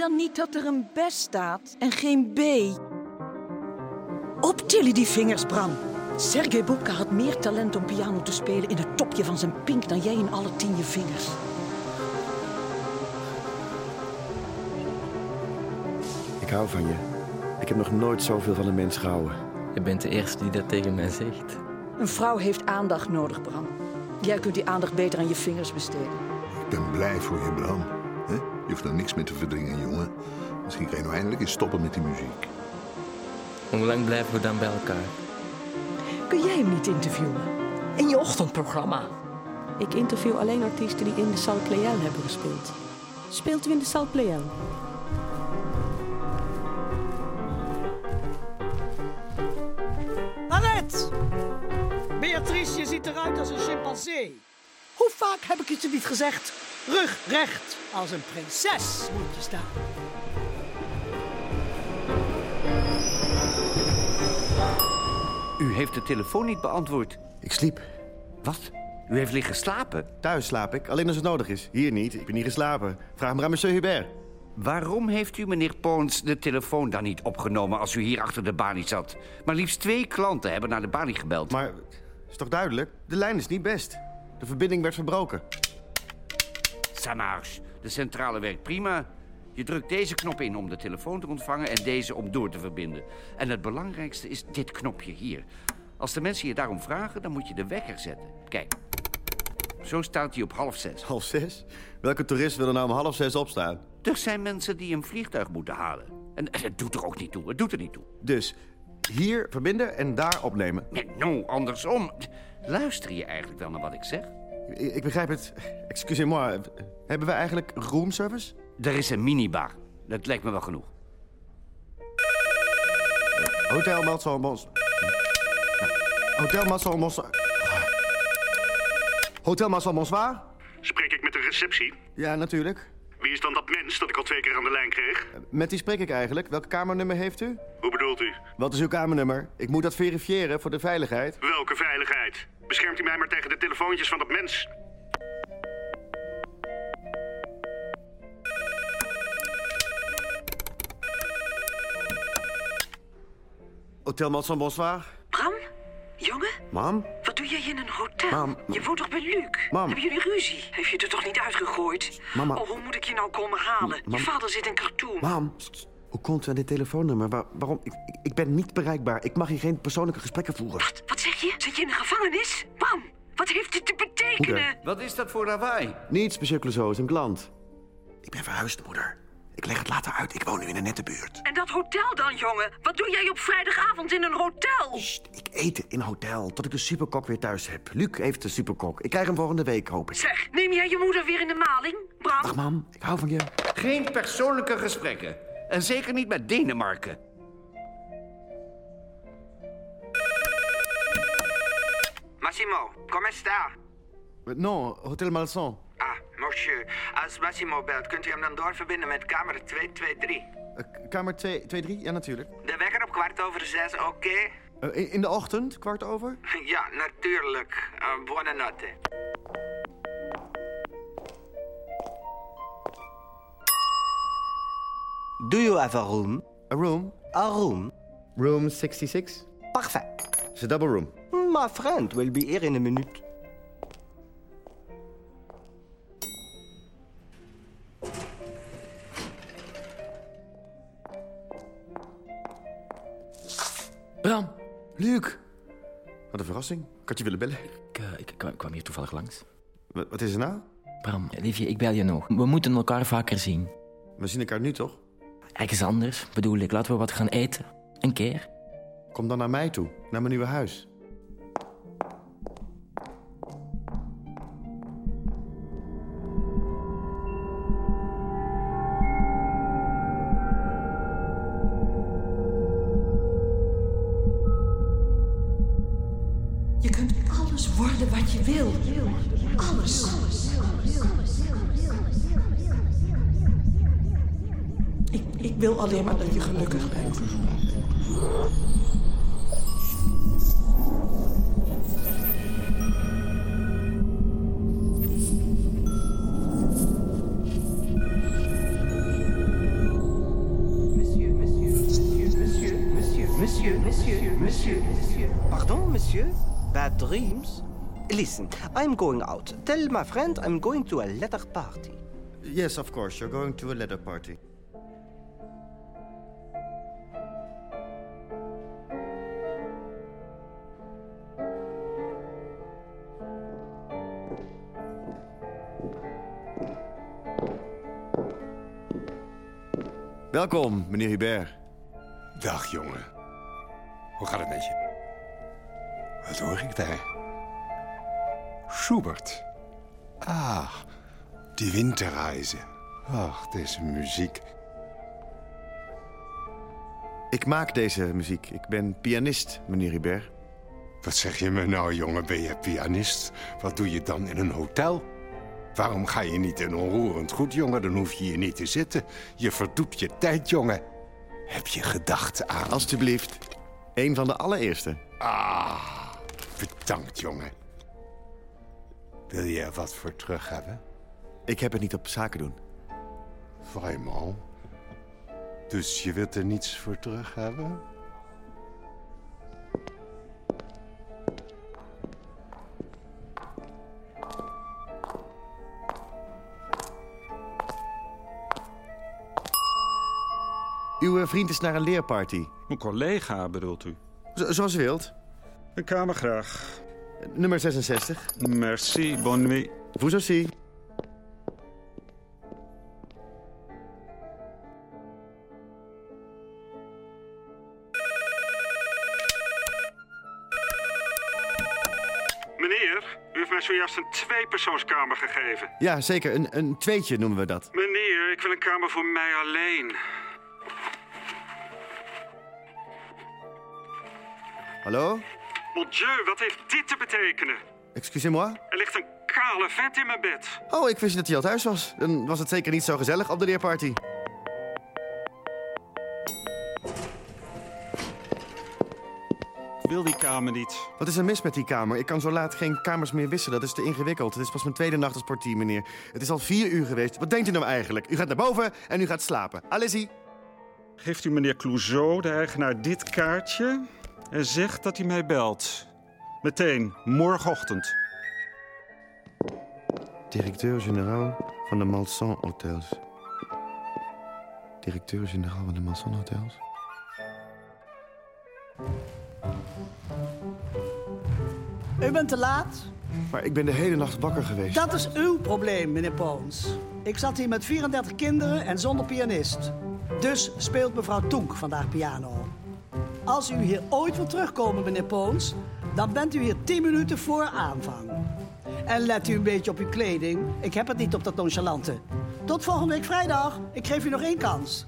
dan niet dat er een B staat en geen B? Optillen die vingers, Bram. Sergej Bubka had meer talent om piano te spelen in het topje van zijn pink dan jij in alle tien je vingers. Ik hou van je. Ik heb nog nooit zoveel van een mens gehouden. Je bent de eerste die dat tegen mij zegt. Een vrouw heeft aandacht nodig, Bram. Jij kunt die aandacht beter aan je vingers besteden. Ik ben blij voor je, Bram. Je hoeft er niks meer te verdringen, jongen. Misschien kan je nou eindelijk eens stoppen met die muziek. Hoe lang blijven we dan bij elkaar? Kun jij hem niet interviewen? In je ochtendprogramma. Ik interview alleen artiesten die in de Salle Pleyel hebben gespeeld. Speelt u in de Salle Pleyel? Annette! Beatrice, je ziet eruit als een chimpansee. Hoe vaak heb ik het je niet gezegd? Rug recht, als een prinses moet je staan. U heeft de telefoon niet beantwoord. Ik sliep. Wat? U heeft liggen slapen? Thuis slaap ik, alleen als het nodig is. Hier niet, ik ben niet geslapen. Vraag maar aan monsieur Hubert. Waarom heeft u, meneer Poons, de telefoon dan niet opgenomen als u hier achter de balie zat? Maar liefst twee klanten hebben naar de balie gebeld. Maar, is toch duidelijk? De lijn is niet best. De verbinding werd verbroken. Samars, de centrale werkt prima. Je drukt deze knop in om de telefoon te ontvangen en deze om door te verbinden. En het belangrijkste is dit knopje hier. Als de mensen je daarom vragen, dan moet je de wekker zetten. Kijk, zo staat hij op half zes. Half zes? Welke toerist wil er nou om half zes opstaan? Er zijn mensen die een vliegtuig moeten halen. En en het doet er ook niet toe, het doet er niet toe. Dus, hier verbinden en daar opnemen. Nee, no, andersom. Luister je eigenlijk wel naar wat ik zeg? Ik, ik begrijp het. Excusez-moi. Hebben we eigenlijk roomservice? Er is een minibar. Dat lijkt me wel genoeg. Hotel Matsal Mos... Hotel Matsal Mos... Hotel Matsal Bonsoir? Spreek ik met de receptie? Ja, natuurlijk. Wie is dan dat mens dat ik al twee keer aan de lijn kreeg? Met wie spreek ik eigenlijk? Welk kamernummer heeft u? Hoe bedoelt u? Wat is uw kamernummer? Ik moet dat verifiëren voor de veiligheid. Welke veiligheid? Beschermt u mij maar tegen de telefoontjes van dat mens? Hotel Matsal Bonsoir? Bram? Jongen? Mam? Jij in een hotel? Mam. Je woont toch bij Luc? Mam. Hebben jullie ruzie? Heeft je er toch niet uitgegooid? Mama. Oh, hoe moet ik je nou komen halen? Mam. Je vader zit in Khartoum. Mam, hoe komt u aan dit telefoonnummer? Waar- waarom? Ik, ik, ben niet bereikbaar. Ik mag hier geen persoonlijke gesprekken voeren. Wat, wat zeg je? Zit je in de gevangenis? Bram, wat heeft dit te betekenen? Moeder. Wat is dat voor lawaai? Niets, monsieur Clouseau, is een klant. Ik ben verhuisd, moeder. Ik leg het later uit. Ik woon nu in een nette buurt. En dat hotel dan, jongen? Wat doe jij op vrijdagavond in een hotel? Sst, ik eet in een hotel tot ik de superkok weer thuis heb. Luc heeft de superkok. Ik krijg hem volgende week, hoop ik. Zeg, neem jij je moeder weer in de maling, Bram? Dag, mam. Ik hou van je. Geen persoonlijke gesprekken. En zeker niet met Denemarken. Massimo, come sta? Non, Hotel Malson. Ah, monsieur. Als Massimo belt, kunt u hem dan doorverbinden met kamer 223. Eh, k- kamer 2, 2, 3? Ja, natuurlijk. De wekker op kwart over zes, oké? Eh, in, in de ochtend, kwart over? Ja, natuurlijk. Uh, buonanotte. Do you have a room? A room? A room? Room 66? Parfait. It's a double room. My friend will be here in a minute. Verrassing. Ik had je willen bellen. ik, eh, ik kwam, kwam hier toevallig langs. Wat, wat is er nou? Bram, liefje, ik bel je nog. We moeten elkaar vaker zien. We zien elkaar nu toch? Ergens anders, bedoel ik. Laten we wat gaan eten. Een keer. Kom dan naar mij toe, naar mijn nieuwe huis. Monsieur, monsieur, monsieur. Pardon, monsieur? Bad dreams? Listen, I'm going out. Tell my friend I'm going to a letter party. Yes, of course. You're going to a letter party. Welkom, meneer Hubert. Dag, jongen. Hoe gaat het met je? Wat hoor ik daar? Schubert. Ah, die winterreizen. Ach, deze muziek. Ik maak deze muziek. Ik ben pianist, meneer Hubert. Wat zeg je me nou, jongen? Ben je pianist? Wat doe je dan in een hotel? Waarom ga je niet in onroerend goed, jongen? Dan hoef je hier niet te zitten. Je verdoet je tijd, jongen. Heb je gedacht aan... Alsjeblieft. Een van de allereerste. Ah, bedankt, jongen. Wil je er wat voor terug hebben? Ik heb het niet op zaken doen. Vraiment? Dus je wilt er niets voor terug hebben? Uw eh, vriend is naar een leerparty. Een collega bedoelt u? Zo- zoals u wilt. Een kamer graag. Nummer 66. Merci, bonne nuit. Vous aussi. Meneer, u heeft mij zojuist een tweepersoonskamer gegeven. Ja, zeker. Een, een tweetje noemen we dat. Meneer, ik wil een kamer voor mij alleen. Hallo? Mon dieu, wat heeft dit te betekenen? Excusez-moi? Er ligt een kale vent in mijn bed. Oh, ik wist dat hij al thuis was. Dan was het zeker niet zo gezellig op de leerparty. Ik wil die kamer niet. Wat is er mis met die kamer? Ik kan zo laat geen kamers meer wisselen. Dat is te ingewikkeld. Het is pas mijn tweede nacht als portier, meneer. Het is al vier uur geweest. Wat denkt u nou eigenlijk? U gaat naar boven en u gaat slapen. Allez-y. Geeft u meneer Clouseau, de eigenaar, dit kaartje... en zegt dat hij mij belt. Meteen, morgenochtend. Directeur-generaal van de Malsan Hotels. Directeur-generaal van de Malsan Hotels? U bent te laat. Maar ik ben de hele nacht wakker geweest. Dat is uw probleem, meneer Poons. Ik zat hier met 34 kinderen en zonder pianist. Dus speelt mevrouw Toenk vandaag piano. Als u hier ooit wil terugkomen, meneer Poons... dan bent u hier 10 minuten voor aanvang. En let u een beetje op uw kleding. Ik heb het niet op dat nonchalante. Tot volgende week vrijdag. Ik geef u nog één kans.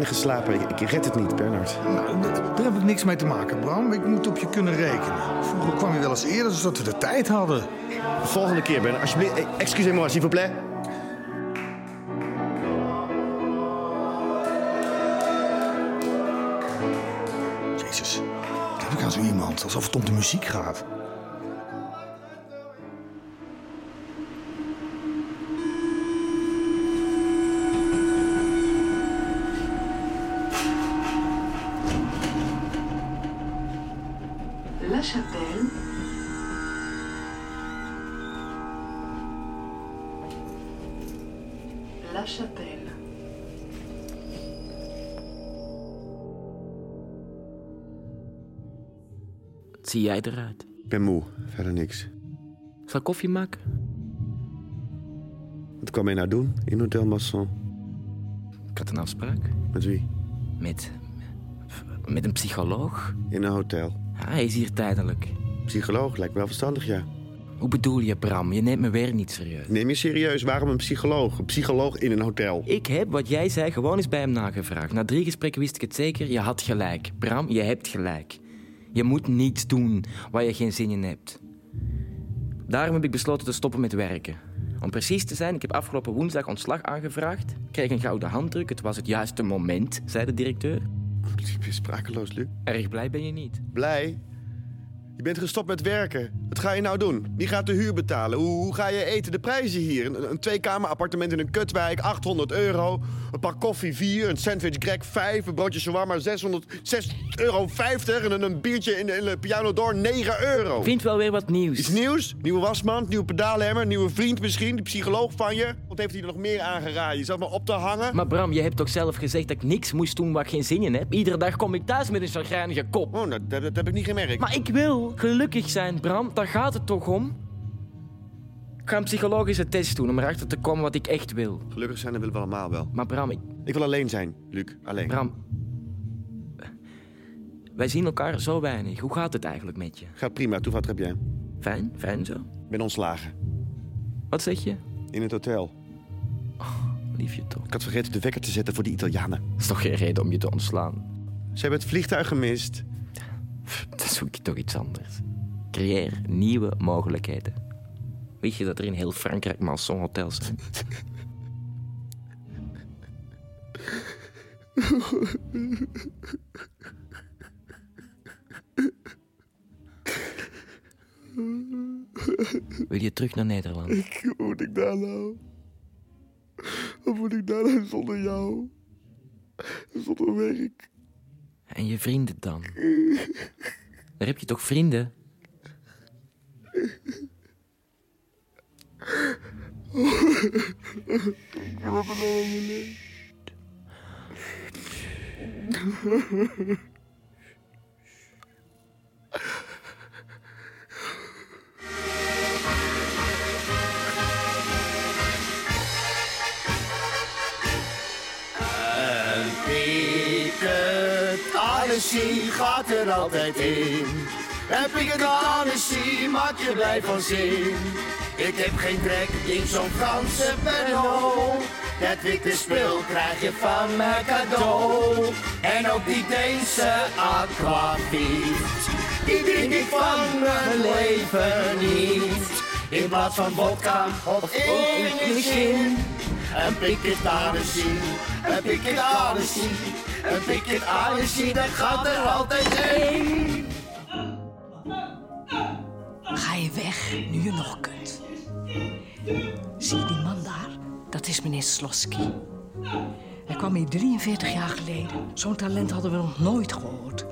Weinig geslapen. Ik, ik red het niet, Bernard. Nou, daar heb ik niks mee te maken, Bram. Ik moet op je kunnen rekenen. Vroeger kwam je wel eens eerder, zodat we de tijd hadden. Volgende keer, Bernard. Alsjeblieft. Eh, Excusez-moi, s'il vous plaît. Jezus, wat heb ik aan zo iemand? Alsof het om de muziek gaat. Zie jij eruit? Ik ben moe. Verder niks. Zal ik koffie maken? Wat kwam je nou doen in Hotel Masson? Ik had een afspraak. Met wie? Met... Met een psycholoog. In een hotel. Ja, hij is hier tijdelijk. Psycholoog lijkt me wel verstandig, ja. Hoe bedoel je, Bram? Je neemt me weer niet serieus. Neem je serieus, waarom een psycholoog? Een psycholoog in een hotel. Ik heb, wat jij zei, gewoon eens bij hem nagevraagd. Na drie gesprekken wist ik het zeker. Je had gelijk. Bram, je hebt gelijk. Je moet niets doen waar je geen zin in hebt. Daarom heb ik besloten te stoppen met werken. Om precies te zijn, ik heb afgelopen woensdag ontslag aangevraagd. Kreeg een gouden handdruk. Het was het juiste moment, zei de directeur. Ik ben sprakeloos, Luc. Erg blij ben je niet. Blij? Je bent gestopt met werken. Wat ga je nou doen? Wie gaat de huur betalen? Hoe, hoe ga je eten? De prijzen hier. Een, een tweekamer appartement in een kutwijk, 800 euro. Een pak koffie 4, een sandwich greg 5, een broodje shawarma 600, 6 euro 50 en een, biertje in de, in de piano door 9 euro. Vind wel weer wat nieuws. Iets nieuws? Nieuwe wasmand, nieuwe pedaalhemmer, nieuwe vriend misschien, die psycholoog van je. Wat heeft hij er nog meer aangeraden? Je zat maar op te hangen? Maar Bram, je hebt toch zelf gezegd dat ik niks moest doen waar ik geen zin in heb? Iedere dag kom ik thuis met een chagrijnige kop. Oh, nou, dat, dat heb ik niet gemerkt. Maar ik wil gelukkig zijn, Bram. Daar gaat het toch om? Ik ga een psychologische test doen om erachter te komen wat ik echt wil. Gelukkig zijn, dat willen we allemaal wel. Maar Bram, ik... Ik wil alleen zijn, Luc. Alleen. Bram... Wij zien elkaar zo weinig. Hoe gaat het eigenlijk met je? Gaat prima. Toe, wat heb jij? Fijn, fijn zo. Ik ben ontslagen. Wat zeg je? In het hotel. Liefje toch. Ik had vergeten de wekker te zetten voor die Italianen. Dat is toch geen reden om je te ontslaan? Ze hebben het vliegtuig gemist. Dan zoek je toch iets anders. Creëer nieuwe mogelijkheden. Weet je dat er in heel Frankrijk mansonhotels zijn? Wil je terug naar Nederland? Ik, moet ik daar nou? Wat moet ik daar nou zonder jou? Zonder werk? En je vrienden dan? Daar heb je toch vrienden? Een Annecy gaat er altijd in. Een pieket Annecy maak je blij van zin. Ik heb geen trek in zo'n Franse Pernod. Dat witte spul krijg je van mijn cadeau. En ook die Deense aquavit. Die drink ik van mijn leven niet. In plaats van vodka of gin. Een picket Annecy, een picket Annecy. Een picket Annecy, dat gaat er altijd in. Ga je weg, nu je nog kunt. Zie je die man daar? Dat is meneer Slosky. Hij kwam hier 43 jaar geleden. Zo'n talent hadden we nog nooit gehoord.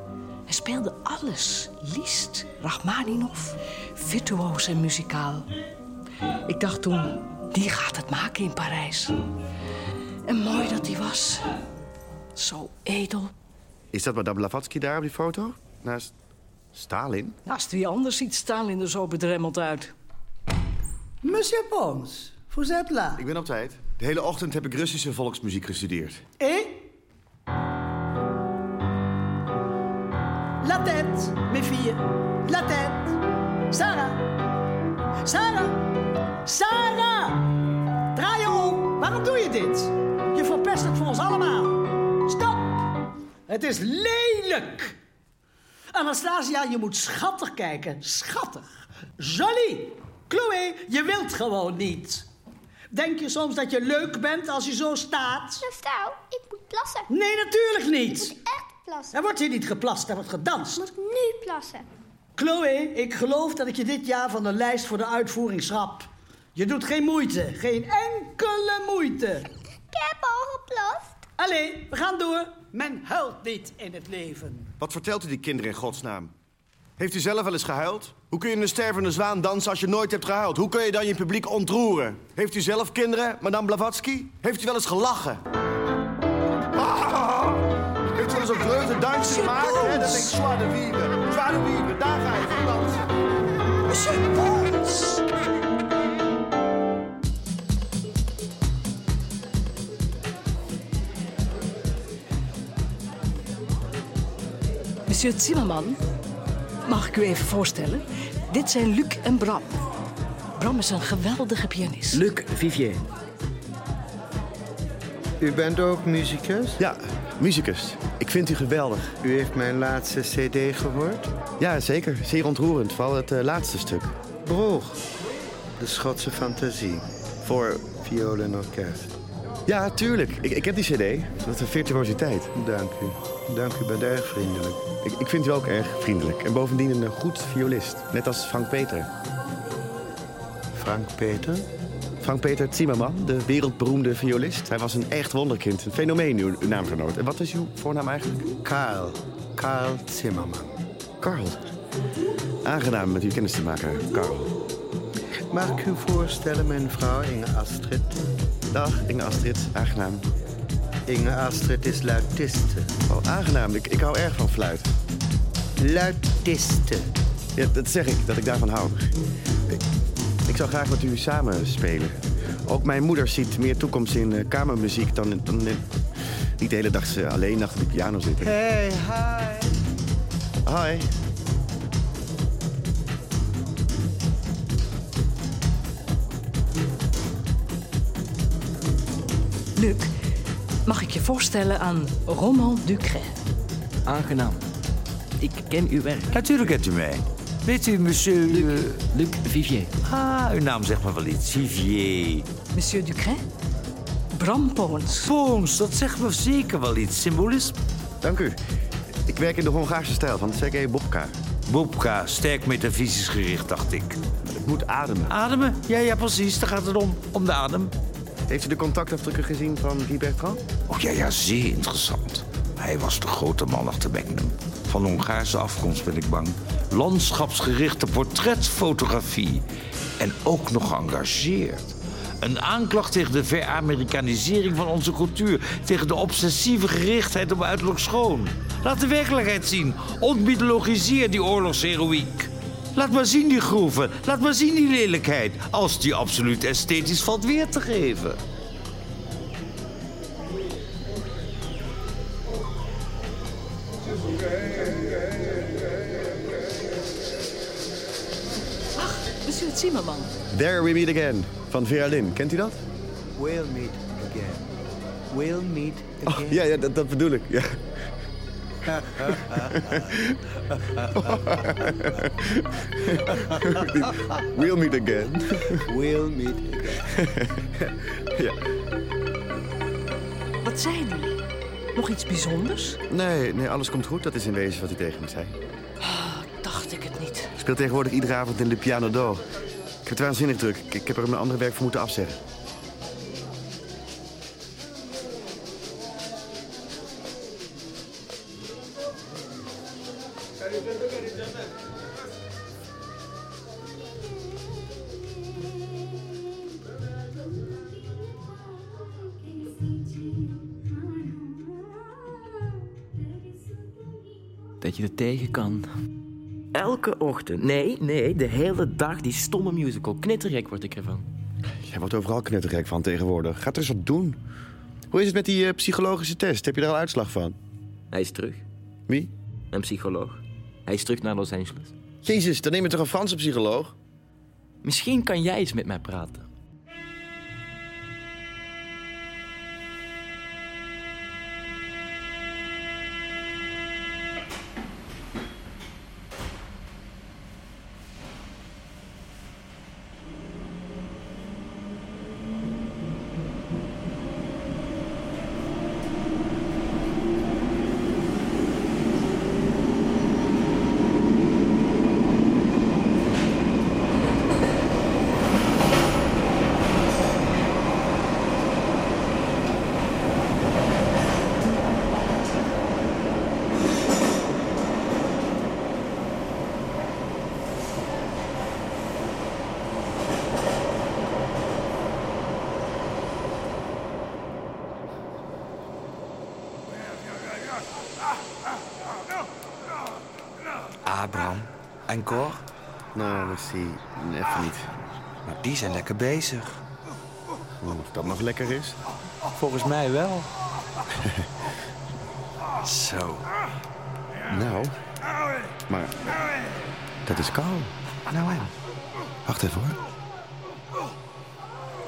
Hij speelde alles. Liszt, Rachmaninov, virtuoos en muzikaal. Ik dacht toen, die gaat het maken in Parijs. En mooi dat hij was. Zo edel. Is dat Madame Blavatsky daar op die foto? Naast Stalin? Naast wie anders ziet Stalin er zo bedremmeld uit. Monsieur Pons, vous êtes là. Ik ben op tijd. De hele ochtend heb ik Russische volksmuziek gestudeerd. Et La tête, mes filles. La tête. Sarah. Sarah. Sarah! Draai je om. Waarom doe je dit? Je verpest het voor ons allemaal. Stop! Het is lelijk! Anastasia, je moet schattig kijken. Schattig. Jolie. Chloe, je wilt gewoon niet. Denk je soms dat je leuk bent als je zo staat? Mevrouw, ik moet plassen. Nee, natuurlijk niet. Echt plassen. Er wordt hier niet geplast, er wordt gedanst. Ik moet nu plassen. Chloe, ik geloof dat ik je dit jaar van de lijst voor de uitvoering schrap. Je doet geen moeite, geen enkele moeite. Ik heb al geplast. Allee, we gaan door. Men huilt niet in het leven. Wat vertelt u die kinderen in godsnaam? Heeft u zelf wel eens gehuild? Hoe kun je een stervende zwaan dansen als je nooit hebt gehuild? Hoe kun je dan je publiek ontroeren? Heeft u zelf kinderen, madame Blavatsky? Heeft u wel eens gelachen? Ah! Heeft u wel eens een vreugde dansje gemaakt? Dat denk ik joie de vivre. Joie de vivre, daar ga je van dansen. Monsieur Zimmerman, mag ik u even voorstellen? Dit zijn Luc en Bram. Bram is een geweldige pianist. Luc Vivier. U bent ook muzikus? Ja, muzikus. Ik vind u geweldig. U heeft mijn laatste cd gehoord? Ja, zeker. Zeer ontroerend. Vooral het eh, laatste stuk. Broog. De Schotse fantasie. Voor... Viool en orkest. Ja, tuurlijk. Ik, ik heb die cd. Dat is een virtuositeit. Dank u. Dank u, bent erg vriendelijk. Ik, ik vind u ook erg vriendelijk. En bovendien een goed violist. Net als Frank Peter. Frank Peter? Frank Peter Zimmerman, de wereldberoemde violist. Hij was een echt wonderkind. Een fenomeen, uw, uw naamgenoot. En wat is uw voornaam eigenlijk? Karl. Karl Zimmerman. Karl. Aangenaam met u kennis te maken, Karl. Mag ik u voorstellen, mijn vrouw Inge Astrid? Dag, Inge Astrid. Aangenaam. Inge Astrid is luitiste. Oh, aangenaam. Ik, ik hou erg van fluit. Luitiste. Ja, dat zeg ik, dat ik daarvan hou. Ik, ik zou graag met u samen spelen. Ook mijn moeder ziet meer toekomst in eh, kamermuziek dan, dan in- niet de hele dag ze alleen achter de piano zitten. Hey, hi. Hi. Luc, mag ik je voorstellen aan Roman Ducret? Aangenaam. Ik ken uw werk. Natuurlijk kent u mij. Weet u, monsieur... Luc, Luc Vivier. Ah, uw naam zegt me wel iets. Vivier. Monsieur Ducret? Bram Poons. Poons, dat zegt me zeker wel iets. Symbolisme? Dank u. Ik werk in de Hongaarse stijl van Sergei Bobka. Bobka, sterk metafysisch gericht, dacht ik. Het moet ademen. Ademen? Ja, ja, precies. Daar gaat het om. Om de adem. Heeft u de contactafdrukken gezien van Guy Bertrand? Oh ja, ja, zeer interessant. Hij was de grote man achter Magnum. Van Hongaarse afkomst ben ik bang. Landschapsgerichte portretfotografie. En ook nog geëngageerd. Een aanklacht tegen de veramerikanisering van onze cultuur. Tegen de obsessieve gerichtheid op uiterlijk schoon. Laat de werkelijkheid zien. Ontmythologiseer die oorlogsheroïek. Laat maar zien die groeven. Laat maar zien die lelijkheid. Als die absoluut esthetisch valt weer te geven. Ach, monsieur Zimmerman. There We Meet Again van Vera Lynn. Kent u dat? We'll meet again. We'll meet Oh, again. ja, ja dat, dat bedoel ik. Ja. we'll meet again. We'll meet again. ja. Wat zei hij? Nog iets bijzonders? Nee, nee, alles komt goed. Dat is in wezen wat hij tegen me zei. Dacht ik het niet. Ik speel tegenwoordig iedere avond in de Piano Do. Ik heb het waanzinnig druk. Ik, ik heb er mijn andere werk voor moeten afzeggen. Tegen kan. Elke ochtend. Nee, nee, de hele dag die stomme musical. Knettergek word ik ervan. Jij wordt overal knettergek van tegenwoordig. Ga er eens wat doen. Hoe is het met die eh, psychologische test? Heb je er al uitslag van? Hij is terug. Wie? Een psycholoog. Hij is terug naar Los Angeles. Jezus, dan neem je toch een Franse psycholoog? Misschien kan jij eens met mij praten. Merci. Even niet. Maar die zijn lekker bezig. Of dat nog lekker is? Volgens mij wel. Zo. Nou, maar dat is kalm. Nou en? Wacht even hoor.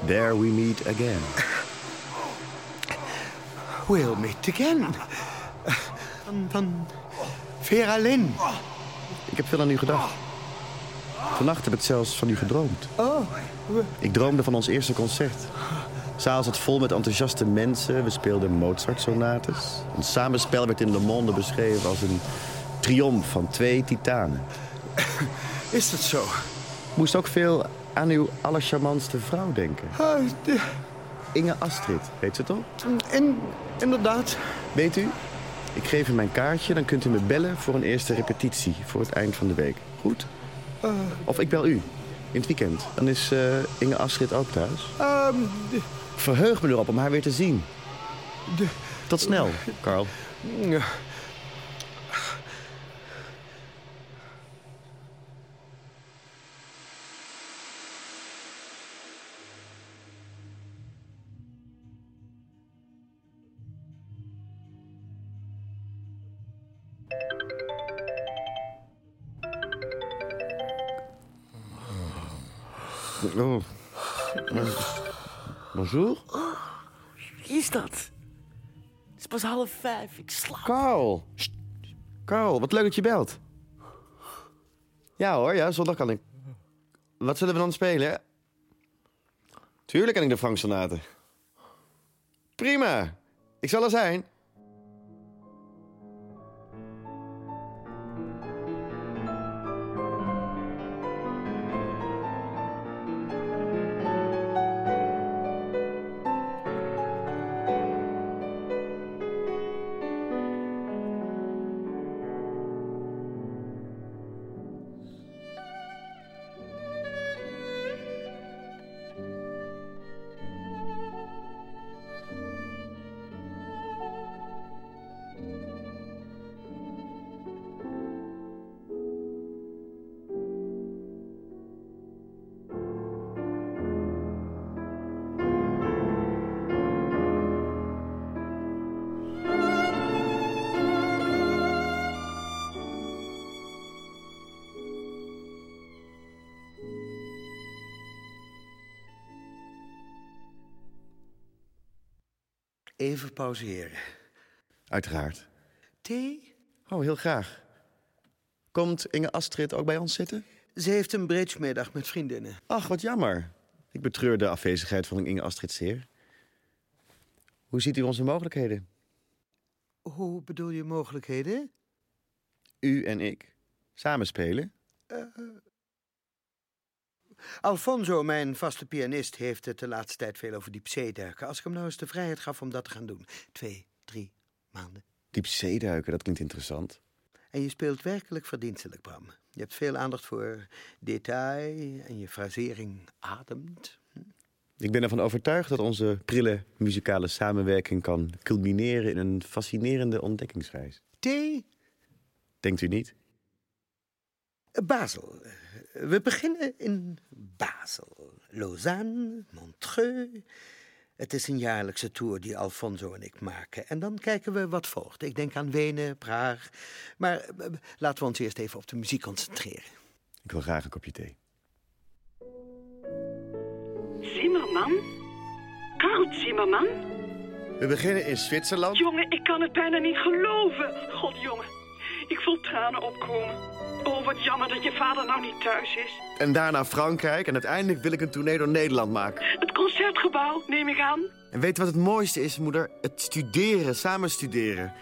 There we meet again. We'll meet again. Van, van Vera Lynn. Ik heb veel aan u gedacht. Vannacht heb ik zelfs van u gedroomd. Oh, Ik droomde van ons eerste concert. Zaal zat vol met enthousiaste mensen. We speelden Mozart-sonates. Ons samenspel werd in Le Monde beschreven als een triomf van twee titanen. is dat zo? Moest ook veel aan uw allercharmantste vrouw denken. Ah, de- Inge Astrid, heet ze toch? in, inderdaad. Weet u, ik geef u mijn kaartje, dan kunt u me bellen voor een eerste repetitie voor het eind van de week. Goed? Eh, Of ik bel u, in het weekend. Dan is eh, Inge Astrid ook thuis. ehm, de- verheug me erop om haar weer te zien. de- Tot snel, Carl. Ja. Oh. Bonjour. Wie is dat? Het is pas half vijf. Ik slaap. Sst. Carl, wat leuk dat je belt. Ja hoor, ja, zondag kan ik. Wat zullen we dan spelen? Tuurlijk ken ik de Frank. Prima. Ik zal er zijn. Even pauzeren. Uiteraard. Thee? Oh, heel graag. Komt Inge Astrid ook bij ons zitten? Ze heeft een bridgemiddag met vriendinnen. Ach, wat jammer. Ik betreur de afwezigheid van Inge Astrid zeer. Hoe ziet u onze mogelijkheden? Hoe bedoel je mogelijkheden? U en ik. Samen spelen? Eh, Alfonso, mijn vaste pianist, heeft het de laatste tijd veel over diepzeeduiken. Als ik hem nou eens de vrijheid gaf om dat te gaan doen. Twee, drie maanden. Diepzeeduiken, dat klinkt interessant. En je speelt werkelijk verdienstelijk, Bram. Je hebt veel aandacht voor detail en je frasering ademt. Ik ben ervan overtuigd dat onze prille muzikale samenwerking kan culmineren in een fascinerende ontdekkingsreis. Thee? Denkt u niet? Basel. We beginnen in Basel. Lausanne, Montreux. Het is een jaarlijkse tour die Alfonso en ik maken. En dan kijken we wat volgt. Ik denk aan Wenen, Praag. Maar eh, laten we ons eerst even op de muziek concentreren. Ik wil graag een kopje thee. Zimmerman? Karl Zimmerman? We beginnen in Zwitserland. Jongen, ik kan het bijna niet geloven. God, jongen. Ik voel tranen opkomen. Oh, wat jammer dat je vader nou niet thuis is. En daarna Frankrijk. En uiteindelijk wil ik een tournee door Nederland maken. Het concertgebouw, neem ik aan. En weet je wat het mooiste is, moeder? Het studeren, samen studeren.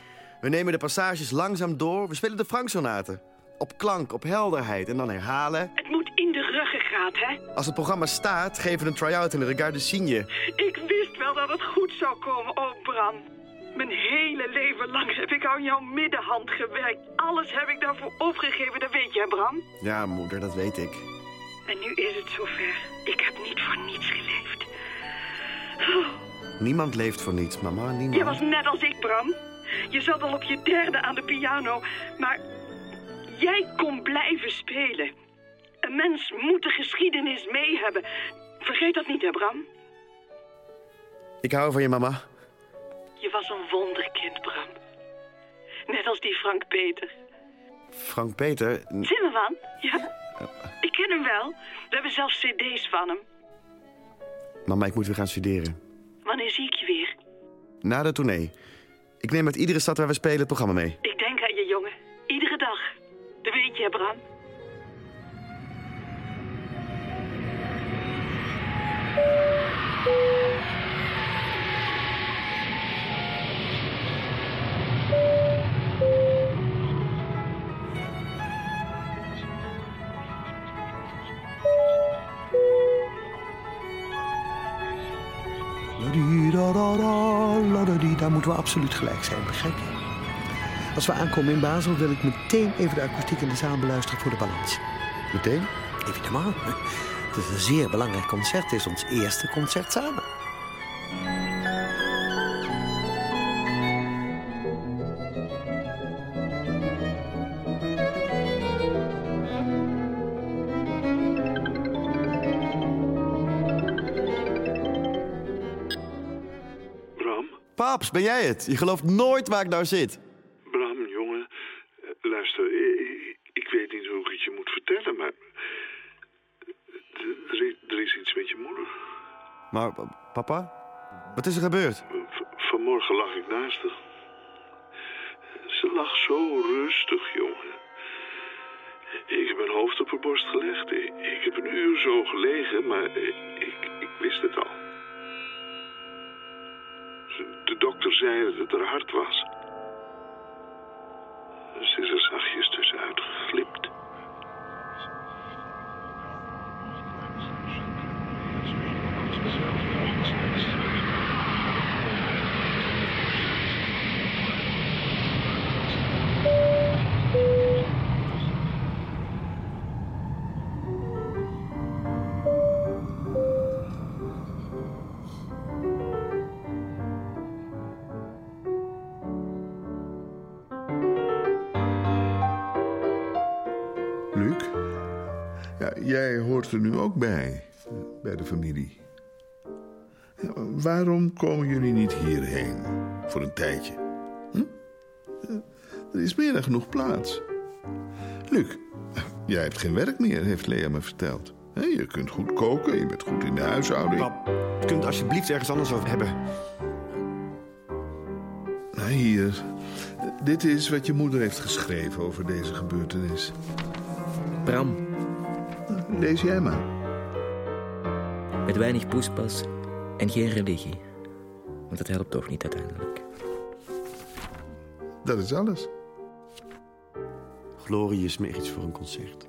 We nemen de passages langzaam door. We spelen de Frank-sonaten. Op klank, op helderheid. En dan herhalen. Het moet in de ruggengraat, hè? Als het programma staat, geven we een try-out in de Regard de Signe. Ik wist wel dat het goed zou komen, oh Bram. Mijn hele leven lang heb ik aan jouw middenhand gewerkt. Alles heb ik daarvoor opgegeven, dat weet jij, Bram. Ja, moeder, dat weet ik. En nu is het zover. Ik heb niet voor niets geleefd. Oh, Niemand leeft voor niets, mama. Niemand. je was net als ik, Bram. Je zat al op je derde aan de piano, maar jij kon blijven spelen. Een mens moet de geschiedenis mee hebben. Vergeet dat niet, hè, Bram? Ik hou van je, mama. Je was een wonderkind, Bram. Net als die Frank Peter. Frank Peter. Zimmerman? Ja. Ik ken hem wel. We hebben zelfs cd's van hem. Mama, ik moet weer gaan studeren. Wanneer zie ik je weer? Na de tournee. Ik neem uit iedere stad waar we spelen het programma mee. Ik denk aan je, jongen. Iedere dag. Dat weet je, Bram. Daar moeten we absoluut gelijk zijn, begrijp je? Als we aankomen in Basel wil ik meteen even de akoestiek in de zaal beluisteren voor de balans. Meteen? Evidemment. Het is een zeer belangrijk concert. Het is ons eerste concert samen. Ben jij het? Je gelooft nooit waar ik nou zit. Bram, jongen. eh, Luister, ik, ik weet niet hoe ik het je moet vertellen, maar... Er is, iets met je moeder. Maar, pa- papa? Wat is er gebeurd? Vanmorgen lag ik naast haar. Ze lag zo rustig, jongen. Ik heb mijn hoofd op haar borst gelegd. Ik, heb een uur zo gelegen, maar ik, ik wist het al. Dokter zei dat het haar hart was. Jij hoort er nu ook bij, bij de familie. Ja, waarom komen jullie niet hierheen voor een tijdje? Hm? Ja, Er is meer dan genoeg plaats. Luc, jij hebt geen werk meer, heeft Lea me verteld. Je kunt goed koken, je bent goed in de huishouding. Pap, kunt alsjeblieft ergens anders over hebben. Nou, hier. Dit is wat je moeder heeft geschreven over deze gebeurtenis. Bram, Lees jij maar. met weinig poespas en geen religie. Want dat helpt toch niet uiteindelijk. Dat is alles. Glorie is meer iets voor een concert.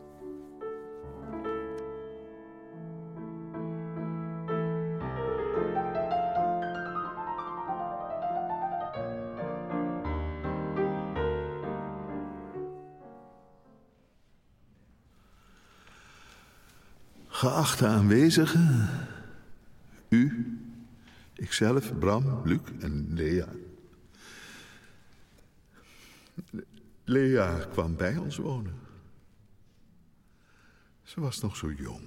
Geachte aanwezigen, u, ikzelf, Bram, Luc en Lea. Lea kwam bij ons wonen. Ze was nog zo jong.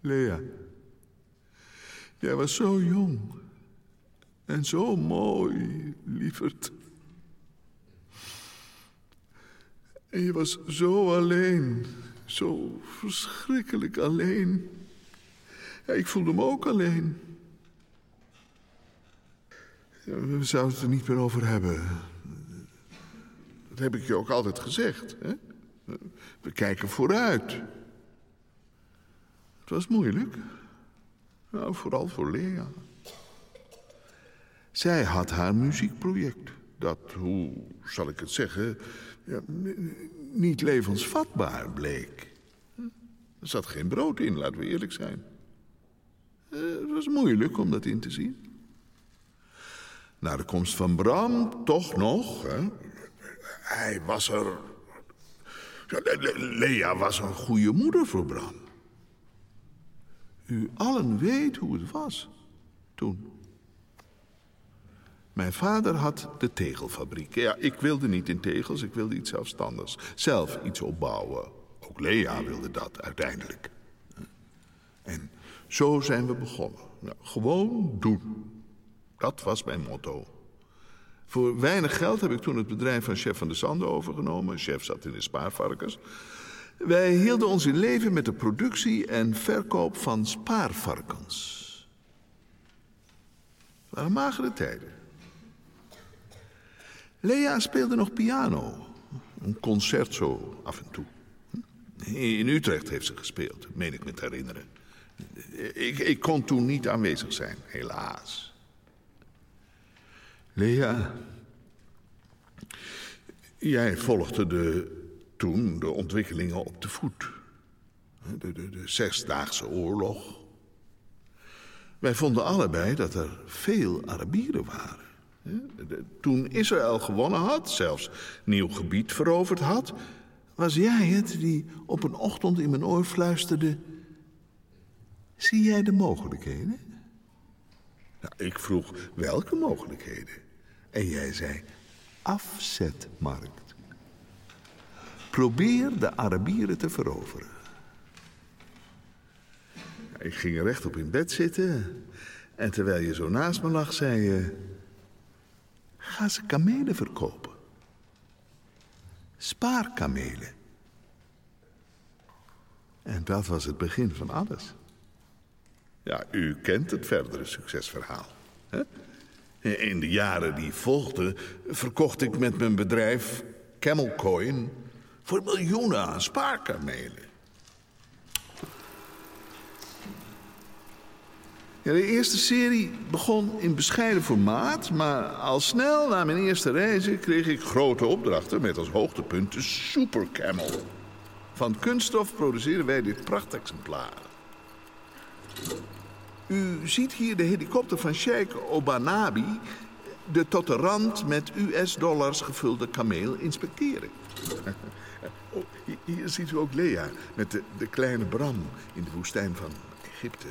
Lea, jij was zo jong en zo mooi, lieverd. En je was zo alleen, zo verschrikkelijk alleen. Ja, ik voelde me ook alleen. We zouden het er niet meer over hebben. Dat heb ik je ook altijd gezegd. Hè? We kijken vooruit. Het was moeilijk. Nou, vooral voor Lea. Zij had haar muziekproject. Dat, hoe zal ik het zeggen, ja, niet levensvatbaar bleek. Er zat geen brood in, laten we eerlijk zijn. Eh, Het was moeilijk om dat in te zien. Na de komst van Bram, toch nog. Hè? Hij was er. Lea was een goede moeder voor Bram. U allen weet hoe het was toen. Mijn vader had de tegelfabriek. Ja, ik wilde niet in tegels, ik wilde iets zelfstandigs. Zelf iets opbouwen. Ook Lea wilde dat uiteindelijk. En zo zijn we begonnen. Nou, gewoon doen. Dat was mijn motto. Voor weinig geld heb ik toen het bedrijf van chef van de Sande overgenomen. Chef zat in de spaarvarkens. Wij hielden ons in leven met de productie en verkoop van spaarvarkens. Het waren magere tijden. Lea speelde nog piano. Een concerto af en toe. In Utrecht heeft ze gespeeld, meen ik me te herinneren. Ik, ik kon toen niet aanwezig zijn, helaas. Lea, jij volgde de, toen de ontwikkelingen op de voet. De, de Zesdaagse Oorlog. Wij vonden allebei dat er veel Arabieren waren. Toen Israël gewonnen had, zelfs nieuw gebied veroverd had, was jij het die op een ochtend in mijn oor fluisterde: Zie jij de mogelijkheden? Nou, ik vroeg welke mogelijkheden. En jij zei: afzetmarkt. Probeer de Arabieren te veroveren. Ik ging rechtop in bed zitten. En terwijl je zo naast me lag, zei je... Ga ze kamelen verkopen. Spaarkamelen. En dat was het begin van alles. Ja, u kent het verdere succesverhaal. Hè? In de jaren die volgden verkocht ik met mijn bedrijf Camelcoin voor miljoenen aan spaarkamelen. Ja, de eerste serie begon in bescheiden formaat, maar al snel na mijn eerste reizen kreeg ik grote opdrachten met als hoogtepunt de Super Camel. Van kunststof produceren wij dit prachtexemplaar. U ziet hier de helikopter van Sheikh Obanabi de tot de rand met US-dollars gevulde kameel inspecteren. Oh, hier- ziet u ook Lea met de, de kleine Bram in de woestijn van Egypte.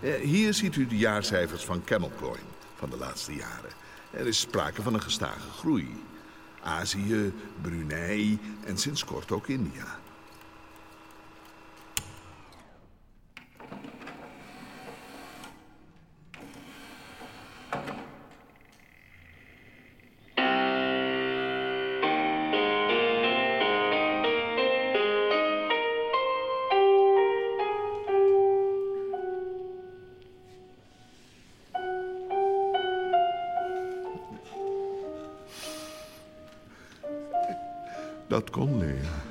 Eh, Hier ziet u de jaarcijfers van Camelcoin van de laatste jaren. Er is sprake van een gestage groei. Azië, Brunei en sinds kort ook India. Dat kon Lea.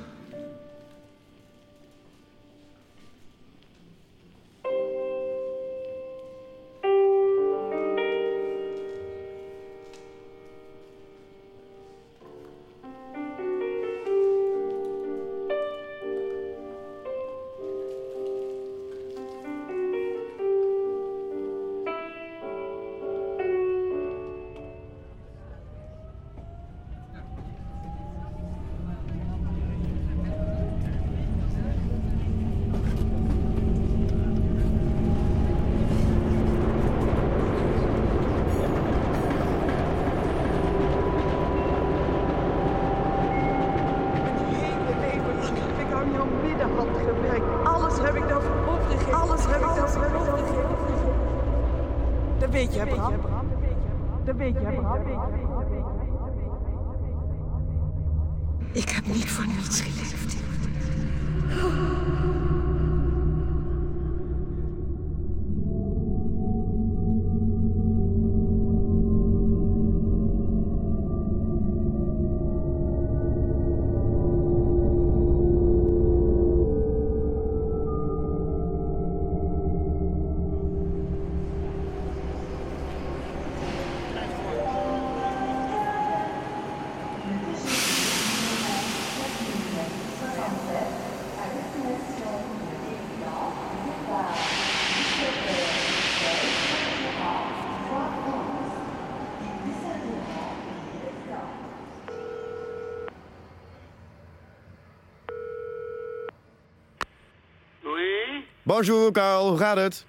Bonjour, Karl. Hoe gaat het?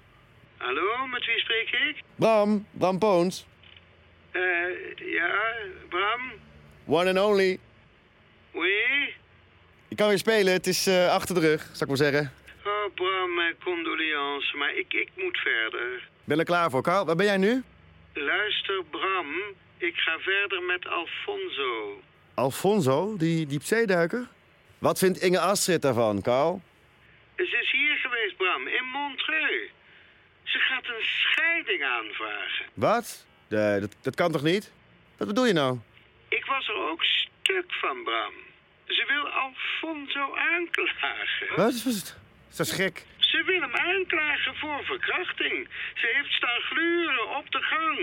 Hallo, met wie spreek ik? Bram, Bram Poons. Eh, ja, Bram? One and only. Oui? Ik kan weer spelen. Het is eh, achter de rug, zou ik maar zeggen. Oh, Bram, mijn condoleances, maar ik, ik moet verder. Ben er klaar voor, Karl. Waar ben jij nu? Luister, Bram, ik ga verder met Alfonso. Alfonso, die diepzeeduiker? Wat vindt Inge Astrid daarvan, Carl? Ze is hier geweest, Bram, in Montreux. Ze gaat een scheiding aanvragen. Wat? Nee, dat, dat kan toch niet? Wat bedoel je nou? Ik was er ook stuk van, Bram. Ze wil Alfonso aanklagen. Wat? Is het? Dat is gek. Ze wil hem aanklagen voor verkrachting. Ze heeft staan gluren op de gang.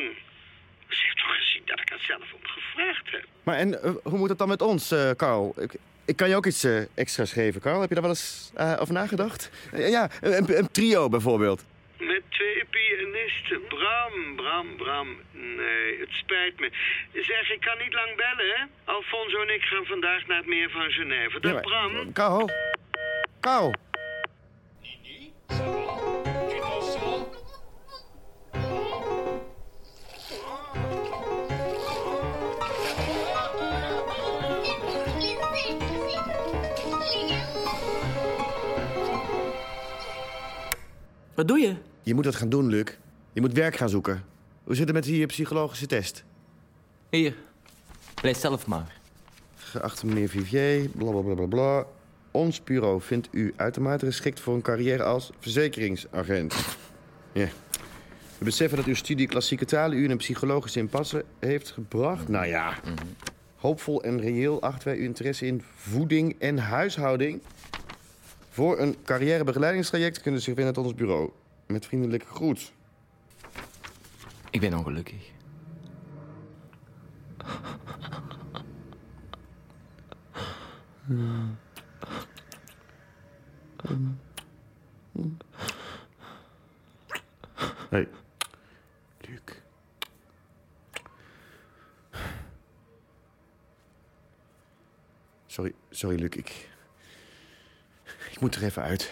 Ze heeft toch gezien dat ik er zelf om gevraagd heb. Maar en eh, hoe moet het dan met ons, eh, Carl? Ik, ik kan je ook iets eh, extra's geven, Carl. Heb je daar wel eens eh, over nagedacht? Eh, ja, een, een trio bijvoorbeeld. Met twee pianisten. Bram, Bram, Bram. Nee, het spijt me. Zeg, ik kan niet lang bellen, hè? Alfonso en ik gaan vandaag naar het meer van Genève. Dag, Ja, maar- Bram. Carl. Carl. Wat doe je? Je moet dat gaan doen, Luc. Je moet werk gaan zoeken. Hoe zit het met die psychologische test? Hier, lees zelf maar. Geachte meneer Vivier, bla bla bla bla bla. Ons bureau vindt u uitermate geschikt voor een carrière als verzekeringsagent. Ja. We beseffen dat uw studie klassieke talen u in een psychologische impasse heeft gebracht. Nou ja, hoopvol en reëel achten wij uw interesse in voeding en huishouding. Voor een carrièrebegeleidingstraject kunnen ze zich vinden tot ons bureau. Met vriendelijke groet. Ik ben ongelukkig. Hey. Luc. Sorry, sorry, Luc. Ik, ik moet er even uit.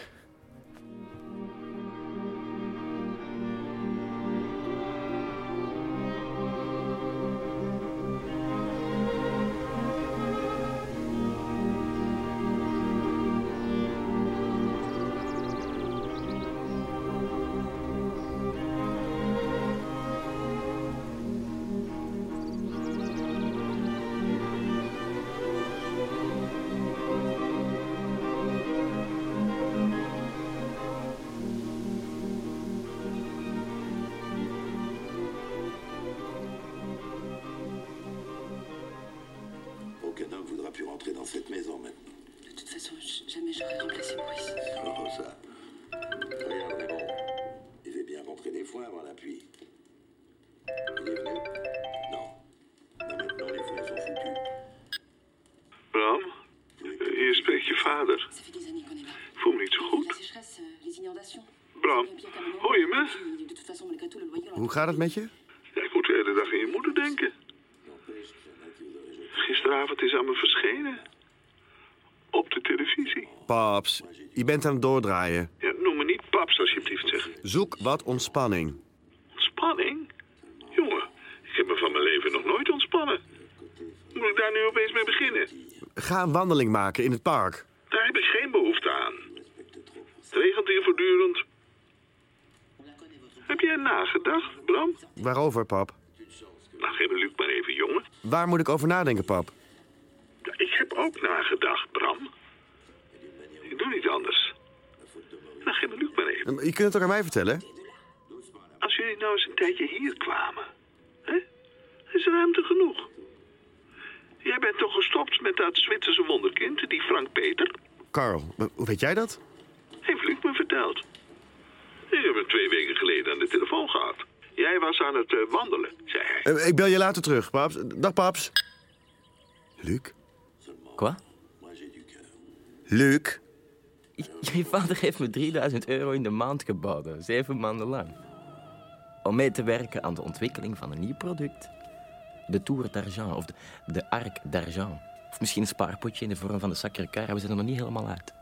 Foins avant la pluie. Il est venu Non. Mais maintenant, les foins sont foutus. Bram, hier spreekt je vader. Ik voel me niet zo goed. Euh. Bram, hoor je me? Hoe gaat het met je? Ja, ik moet de hele dag aan je moeder denken. Gisteravond is aan me verschenen. Op de televisie. Paps, je bent aan het doordraaien. Ja, alsjeblieft, zeg. Zoek wat ontspanning. Spanning? Jongen, ik heb me van mijn leven nog nooit ontspannen. Moet ik daar nu opeens mee beginnen? Ga een wandeling maken in het park. Daar heb ik geen behoefte aan. Het regent hier voortdurend. Heb jij nagedacht, Bram? Waarover, pap? Nou, geef me Luc maar even, jongen. Waar moet ik over nadenken, pap? Ja, ik heb ook nagedacht, Bram. Ik doe niet anders. Me Luc maar even. Je kunt het toch aan mij vertellen? Als jullie nou eens een tijdje hier kwamen, hè? is er ruimte genoeg. Jij bent toch gestopt met dat Zwitserse wonderkind, die Frank Peter? Carl, hoe weet jij dat? Heeft Luc me verteld. Ik heb hem twee weken geleden aan de telefoon gehad. Jij was aan het eh, wandelen, zei hij. Eh, Ik bel je later terug, paps. Dag, paps. Luc? Quoi? Luc? Je vader heeft me 3000 euro in de maand geboden, zeven maanden lang. Om mee te werken aan de ontwikkeling van een nieuw product. De Tour d'Argent of de, de Arc d'Argent. Of misschien een spaarpotje in de vorm van de Sacré-Cœur. We zijn er nog niet helemaal uit.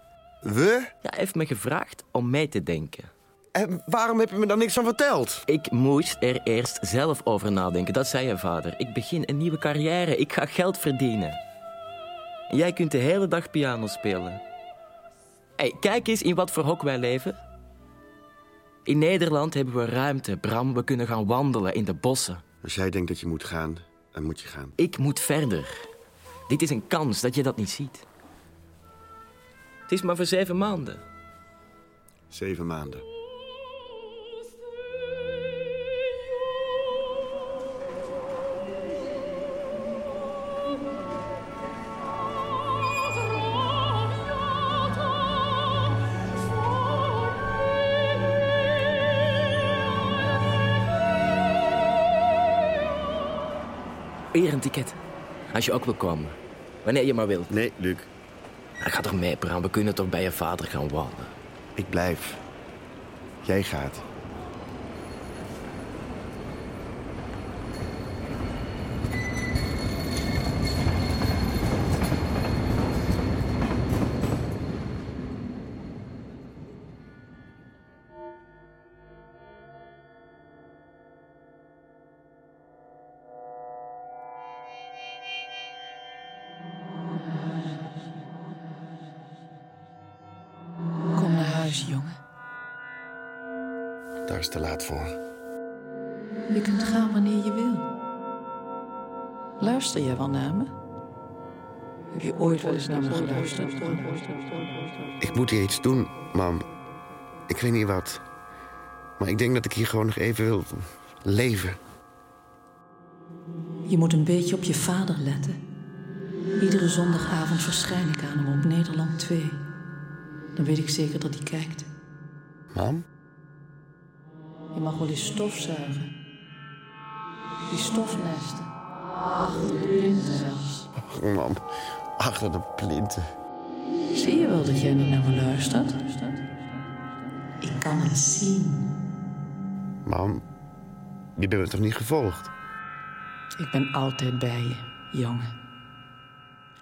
We? Ja, hij heeft me gevraagd om mee te denken. En waarom heb je me dan niks van verteld? Ik moest er eerst zelf over nadenken. Dat zei je vader. Ik begin een nieuwe carrière. Ik ga geld verdienen. En jij kunt de hele dag piano spelen. Hey, kijk eens in wat voor hok wij leven. In Nederland hebben we ruimte, Bram. We kunnen gaan wandelen in de bossen. Als jij denkt dat je moet gaan, dan moet je gaan. Ik moet verder. Dit is een kans dat je dat niet ziet. Het is maar voor zeven maanden. Zeven maanden. Ticket. Als je ook wil komen. Wanneer je maar wilt. Nee, Luc. Ik ga toch mee, Bram. We kunnen toch bij je vader gaan wandelen. Ik blijf. Jij gaat. Voor. Je kunt gaan wanneer je wil. Luister jij wel naar me? Heb je ooit wel eens naar me geluisterd? Ik moet hier iets doen, mam. Ik weet niet wat. Maar ik denk dat ik hier gewoon nog even wil leven. Je moet een beetje op je vader letten. Iedere zondagavond verschijn ik aan hem op Nederland 2. Dan weet ik zeker dat hij kijkt. Mam? Je mag wel eens stofzuigen. Die stofnesten. Achter de plinten zelfs. Oh, mam. Achter de plinten. Zie je wel dat jij niet naar me luistert? Ik kan het zien. Mam, je bent me toch niet gevolgd? Ik ben altijd bij je, jongen.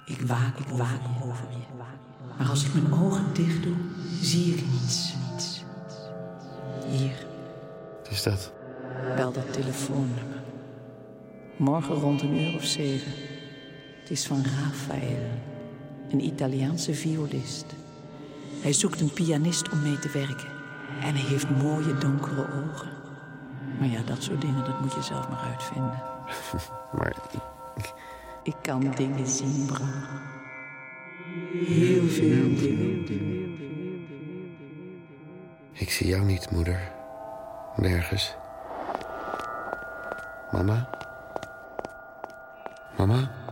Ik waak, ik waak over je. Maar als ik mijn ogen dicht doe, zie ik niets. niets. Hier, is dat? bel dat telefoonnummer. Morgen rond een uur of zeven. Het is van Rafael, een Italiaanse violist. Hij zoekt een pianist om mee te werken. En hij heeft mooie donkere ogen. Maar ja, dat soort dingen, dat moet je zelf maar uitvinden. Maar Ik kan dingen zien, Bram. Heel veel dingen. ik zie jou niet, moeder. Nergens. Mama? Mama?